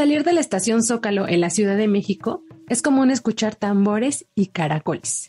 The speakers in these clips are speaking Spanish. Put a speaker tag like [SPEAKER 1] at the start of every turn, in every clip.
[SPEAKER 1] Salir de la estación Zócalo en la Ciudad de México, es común escuchar tambores y caracoles.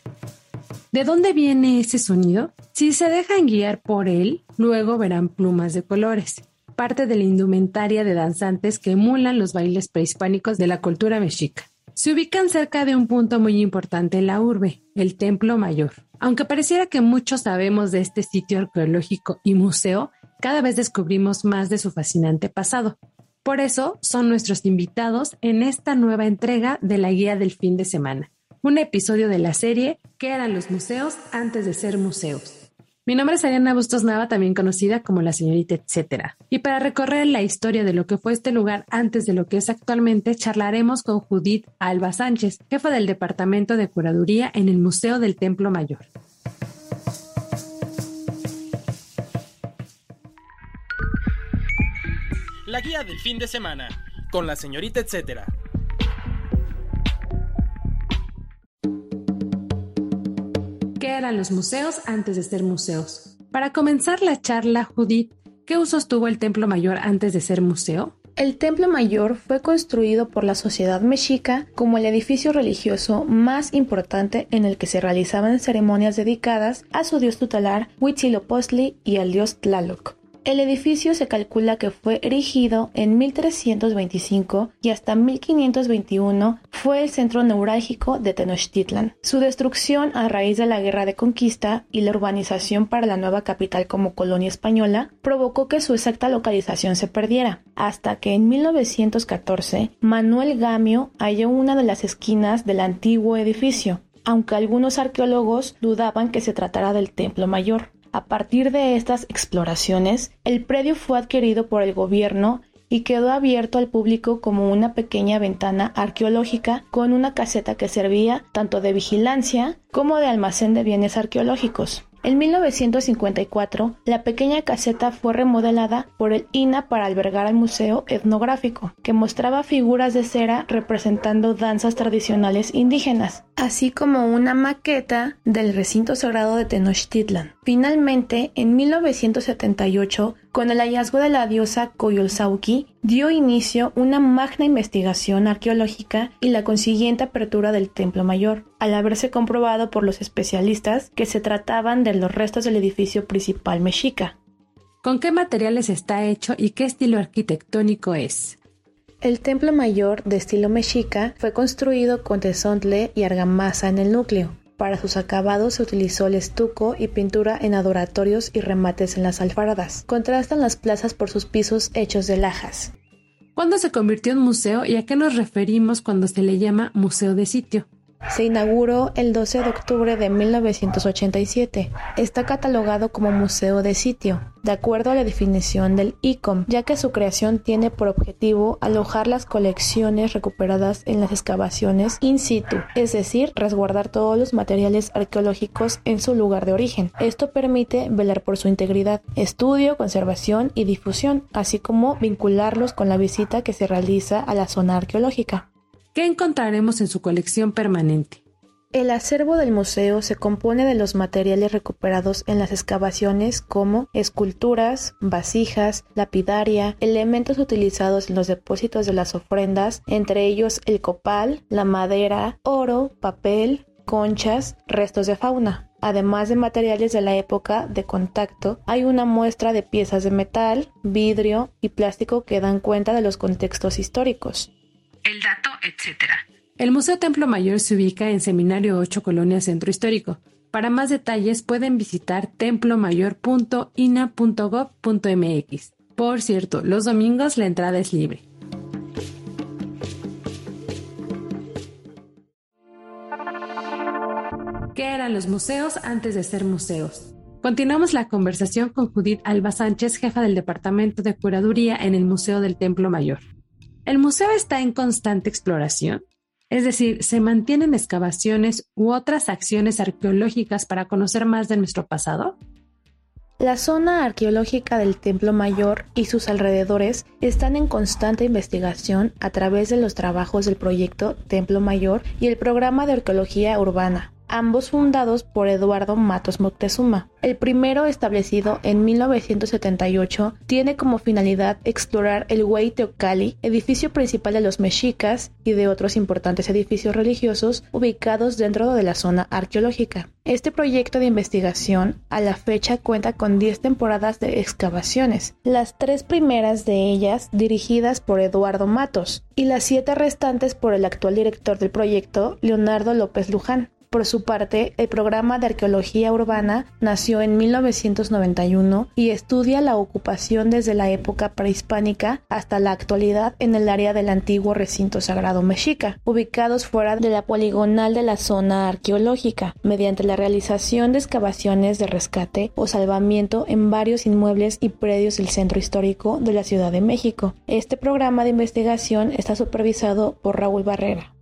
[SPEAKER 1] ¿De dónde viene ese sonido? Si se dejan guiar por él, luego verán plumas de colores, parte de la indumentaria de danzantes que emulan los bailes prehispánicos de la cultura mexica. Se ubican cerca de un punto muy importante en la urbe, el Templo Mayor. Aunque pareciera que muchos sabemos de este sitio arqueológico y museo, cada vez descubrimos más de su fascinante pasado. Por eso son nuestros invitados en esta nueva entrega de la Guía del Fin de Semana, un episodio de la serie ¿Qué eran los museos antes de ser museos? Mi nombre es Ariana Bustos Nava, también conocida como la señorita etcétera. Y para recorrer la historia de lo que fue este lugar antes de lo que es actualmente, charlaremos con Judith Alba Sánchez, jefa del Departamento de Curaduría en el Museo del Templo Mayor.
[SPEAKER 2] La guía del fin de semana, con la señorita etcétera.
[SPEAKER 1] ¿Qué eran los museos antes de ser museos? Para comenzar la charla, Judith, ¿qué usos tuvo el Templo Mayor antes de ser museo?
[SPEAKER 3] El Templo Mayor fue construido por la sociedad mexica como el edificio religioso más importante en el que se realizaban ceremonias dedicadas a su dios tutelar Huitzilopochtli y al dios Tlaloc. El edificio se calcula que fue erigido en 1325 y hasta 1521 fue el centro neurálgico de Tenochtitlan. Su destrucción a raíz de la guerra de conquista y la urbanización para la nueva capital como colonia española provocó que su exacta localización se perdiera, hasta que en 1914 Manuel Gamio halló una de las esquinas del antiguo edificio, aunque algunos arqueólogos dudaban que se tratara del Templo Mayor. A partir de estas exploraciones, el predio fue adquirido por el gobierno y quedó abierto al público como una pequeña ventana arqueológica con una caseta que servía tanto de vigilancia como de almacén de bienes arqueológicos. En 1954, la pequeña caseta fue remodelada por el INA para albergar al Museo Etnográfico, que mostraba figuras de cera representando danzas tradicionales indígenas, así como una maqueta del recinto sagrado de Tenochtitlan. Finalmente, en 1978, con el hallazgo de la diosa Coyolxauhqui, dio inicio una magna investigación arqueológica y la consiguiente apertura del Templo Mayor, al haberse comprobado por los especialistas que se trataban de los restos del edificio principal mexica.
[SPEAKER 1] ¿Con qué materiales está hecho y qué estilo arquitectónico es?
[SPEAKER 3] El templo mayor de estilo mexica fue construido con tesontle y argamasa en el núcleo. Para sus acabados se utilizó el estuco y pintura en adoratorios y remates en las alfaradas. Contrastan las plazas por sus pisos hechos de lajas.
[SPEAKER 1] ¿Cuándo se convirtió en museo y a qué nos referimos cuando se le llama museo de sitio?
[SPEAKER 3] Se inauguró el 12 de octubre de 1987. Está catalogado como museo de sitio, de acuerdo a la definición del ICOM, ya que su creación tiene por objetivo alojar las colecciones recuperadas en las excavaciones in situ, es decir, resguardar todos los materiales arqueológicos en su lugar de origen. Esto permite velar por su integridad, estudio, conservación y difusión, así como vincularlos con la visita que se realiza a la zona arqueológica.
[SPEAKER 1] ¿Qué encontraremos en su colección permanente?
[SPEAKER 3] El acervo del museo se compone de los materiales recuperados en las excavaciones como esculturas, vasijas, lapidaria, elementos utilizados en los depósitos de las ofrendas, entre ellos el copal, la madera, oro, papel, conchas, restos de fauna. Además de materiales de la época de contacto, hay una muestra de piezas de metal, vidrio y plástico que dan cuenta de los contextos históricos
[SPEAKER 1] El Museo Templo Mayor se ubica en Seminario 8 Colonia Centro Histórico. Para más detalles pueden visitar templomayor.ina.gov.mx. Por cierto, los domingos la entrada es libre. ¿Qué eran los museos antes de ser museos? Continuamos la conversación con Judith Alba Sánchez, jefa del Departamento de Curaduría en el Museo del Templo Mayor. El museo está en constante exploración, es decir, se mantienen excavaciones u otras acciones arqueológicas para conocer más de nuestro pasado.
[SPEAKER 3] La zona arqueológica del Templo Mayor y sus alrededores están en constante investigación a través de los trabajos del proyecto Templo Mayor y el programa de arqueología urbana, ambos fundados por Eduardo Matos Moctezuma. El primero, establecido en 1978, tiene como finalidad explorar el Huey Teocalli, edificio principal de los mexicas y de otros importantes edificios religiosos ubicados dentro de la zona arqueológica. Este proyecto de investigación a la fecha cuenta con 10 temporadas de excavaciones, las tres primeras de ellas dirigidas por Eduardo Matos y las siete restantes por el actual director del proyecto, Leonardo López Luján. Por su parte, el programa de arqueología urbana nació en 1991 y estudia la ocupación desde la época prehispánica hasta la actualidad en el área del antiguo recinto sagrado mexica, ubicados fuera de la poligonal de la zona arqueológica, mediante la realización de excavaciones de rescate o salvamiento en varios inmuebles y predios del centro histórico de la Ciudad de México. Este programa de investigación está supervisado por Raúl Barrera.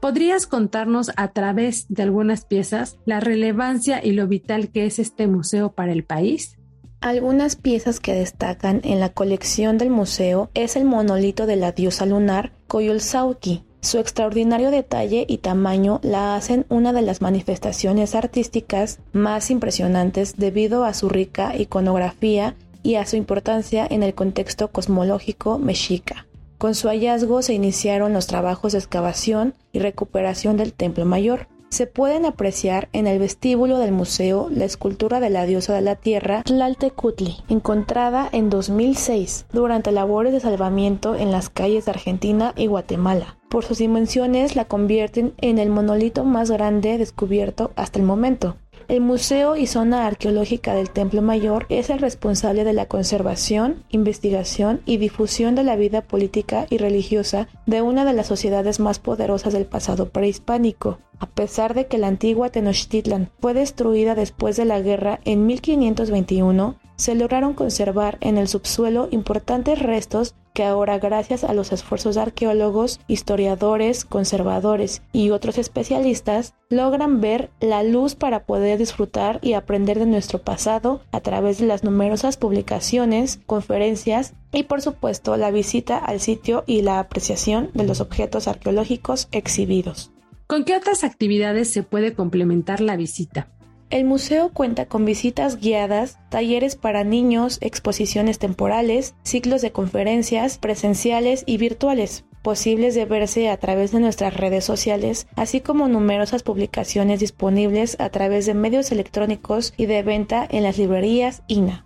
[SPEAKER 1] ¿Podrías contarnos a través de algunas piezas la relevancia y lo vital que es este museo para el país?
[SPEAKER 3] Algunas piezas que destacan en la colección del museo es el monolito de la diosa lunar Coyolxauhqui. Su extraordinario detalle y tamaño la hacen una de las manifestaciones artísticas más impresionantes debido a su rica iconografía y a su importancia en el contexto cosmológico mexica. Con su hallazgo se iniciaron los trabajos de excavación y recuperación del Templo Mayor. Se pueden apreciar en el vestíbulo del museo la escultura de la diosa de la tierra Tlaltecutli, encontrada en 2006 durante labores de salvamiento en las calles de Argentina y Guatemala. Por sus dimensiones la convierten en el monolito más grande descubierto hasta el momento. El Museo y Zona Arqueológica del Templo Mayor es el responsable de la conservación, investigación y difusión de la vida política y religiosa de una de las sociedades más poderosas del pasado prehispánico. A pesar de que la antigua Tenochtitlan fue destruida después de la guerra en 1521, se lograron conservar en el subsuelo importantes restos que ahora gracias a los esfuerzos de arqueólogos, historiadores, conservadores y otros especialistas logran ver la luz para poder disfrutar y aprender de nuestro pasado a través de las numerosas publicaciones, conferencias y por supuesto la visita al sitio y la apreciación de los objetos arqueológicos exhibidos.
[SPEAKER 1] ¿Con qué otras actividades se puede complementar la visita?
[SPEAKER 3] El museo cuenta con visitas guiadas, talleres para niños, exposiciones temporales, ciclos de conferencias presenciales y virtuales, posibles de verse a través de nuestras redes sociales, así como numerosas publicaciones disponibles a través de medios electrónicos y de venta en las librerías INA.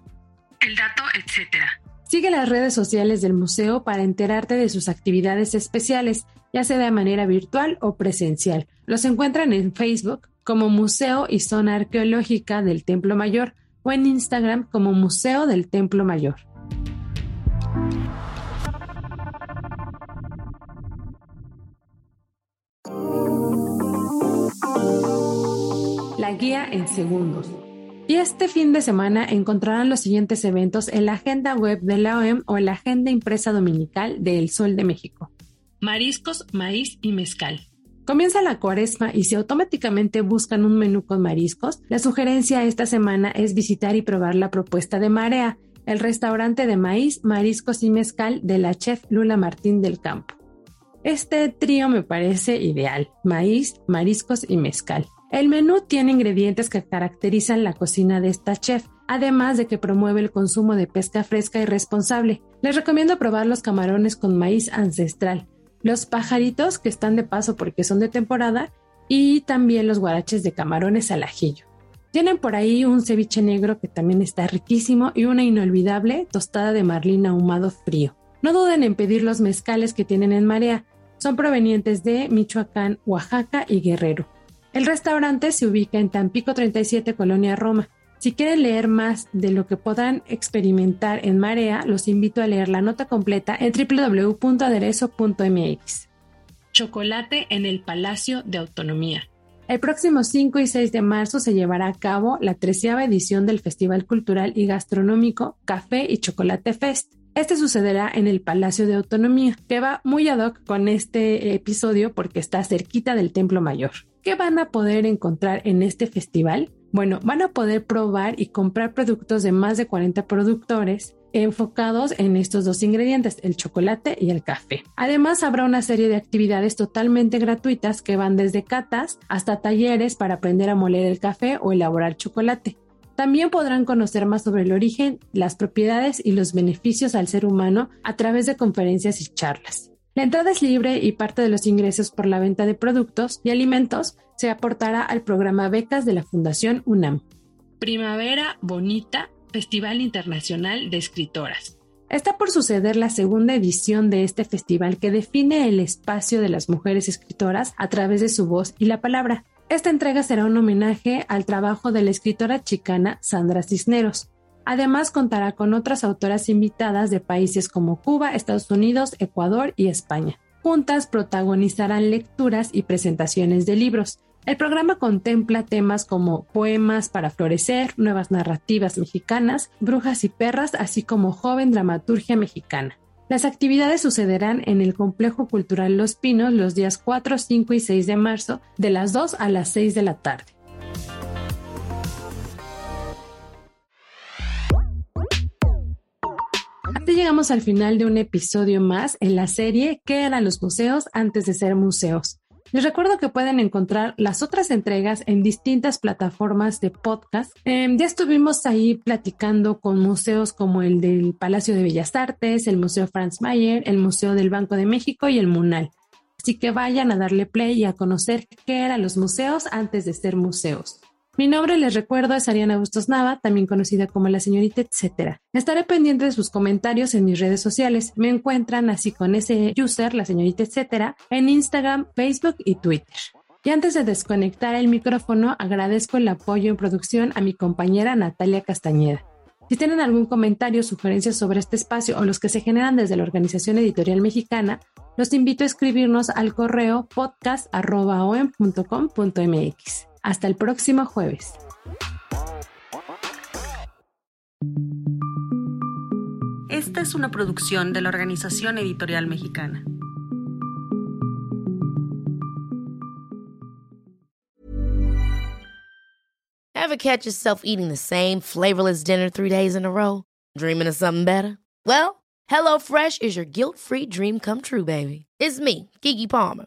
[SPEAKER 1] El dato, etc. Sigue las redes sociales del museo para enterarte de sus actividades especiales, ya sea de manera virtual o presencial. Los encuentran en Facebook, como Museo y Zona Arqueológica del Templo Mayor o en Instagram como Museo del Templo Mayor. La guía en segundos. Y este fin de semana encontrarán los siguientes eventos en la agenda web de la OEM o en la agenda impresa dominical de El Sol de México. Mariscos, maíz y mezcal. Comienza la cuaresma y si automáticamente buscan un menú con mariscos, la sugerencia esta semana es visitar y probar la propuesta de Marea, el restaurante de maíz, mariscos y mezcal de la chef Lula Martín del Campo. Este trío me parece ideal, maíz, mariscos y mezcal. El menú tiene ingredientes que caracterizan la cocina de esta chef, además de que promueve el consumo de pesca fresca y responsable. Les recomiendo probar los camarones con maíz ancestral, los pajaritos que están de paso porque son de temporada y también los guaraches de camarones al ajillo. Tienen por ahí un ceviche negro que también está riquísimo y una inolvidable tostada de marlín ahumado frío. No duden en pedir los mezcales que tienen en Marea. Son provenientes de Michoacán, Oaxaca y Guerrero. El restaurante se ubica en Tampico 37, Colonia Roma. Si quieren leer más de lo que podrán experimentar en Marea, los invito a leer la nota completa en www.aderezo.mx. Chocolate en el Palacio de Autonomía. El próximo 5 y 6 de marzo se llevará a cabo la treceava edición del Festival Cultural y Gastronómico Café y Chocolate Fest. Este sucederá en el Palacio de Autonomía, que va muy ad hoc con este episodio porque está cerquita del Templo Mayor. ¿Qué van a poder encontrar en este festival? Bueno, van a poder probar y comprar productos de más de 40 productores enfocados en estos dos ingredientes, el chocolate y el café. Además, habrá una serie de actividades totalmente gratuitas que van desde catas hasta talleres para aprender a moler el café o elaborar chocolate. También podrán conocer más sobre el origen, las propiedades y los beneficios al ser humano a través de conferencias y charlas. La entrada es libre y parte de los ingresos por la venta de productos y alimentos se aportará al programa Becas de la Fundación UNAM. Primavera Bonita, Festival Internacional de Escritoras. Está por suceder la segunda edición de este festival que define el espacio de las mujeres escritoras a través de su voz y la palabra. Esta entrega será un homenaje al trabajo de la escritora chicana Sandra Cisneros. Además contará con otras autoras invitadas de países como Cuba, Estados Unidos, Ecuador y España. Juntas protagonizarán lecturas y presentaciones de libros. El programa contempla temas como poemas para florecer, nuevas narrativas mexicanas, brujas y perras, así como joven dramaturgia mexicana. Las actividades sucederán en el Complejo Cultural Los Pinos los días 4, 5 y 6 de marzo, de las 2 a las 6 de la tarde. Así llegamos al final de un episodio más en la serie ¿Qué eran los museos antes de ser museos? Les recuerdo que pueden encontrar las otras entregas en distintas plataformas de podcast. Em, ya estuvimos ahí platicando con museos como el del Palacio de Bellas Artes, el Museo Franz Mayer, el Museo del Banco de México y el MUNAL. Así que vayan a darle play y a conocer qué eran los museos antes de ser museos. Mi nombre, les recuerdo, es Ariana Bustos Nava, también conocida como la señorita etcétera. Estaré pendiente de sus comentarios en mis redes sociales. Me encuentran así con ese user, la señorita etcétera, en Instagram, Facebook y Twitter. Y antes de desconectar el micrófono, agradezco el apoyo en producción a mi compañera Natalia Castañeda. Si tienen algún comentario o sugerencia sobre este espacio o los que se generan desde la Organización Editorial Mexicana, los invito a escribirnos al correo podcast.om.com.mx. Hasta el próximo jueves.
[SPEAKER 4] Esta es una producción de la Organización Editorial Mexicana.
[SPEAKER 5] Ever catch yourself eating the same flavorless dinner three days in a row? Dreaming of something better? Well, HelloFresh is your guilt-free dream come true, baby. It's me, Kiki Palmer.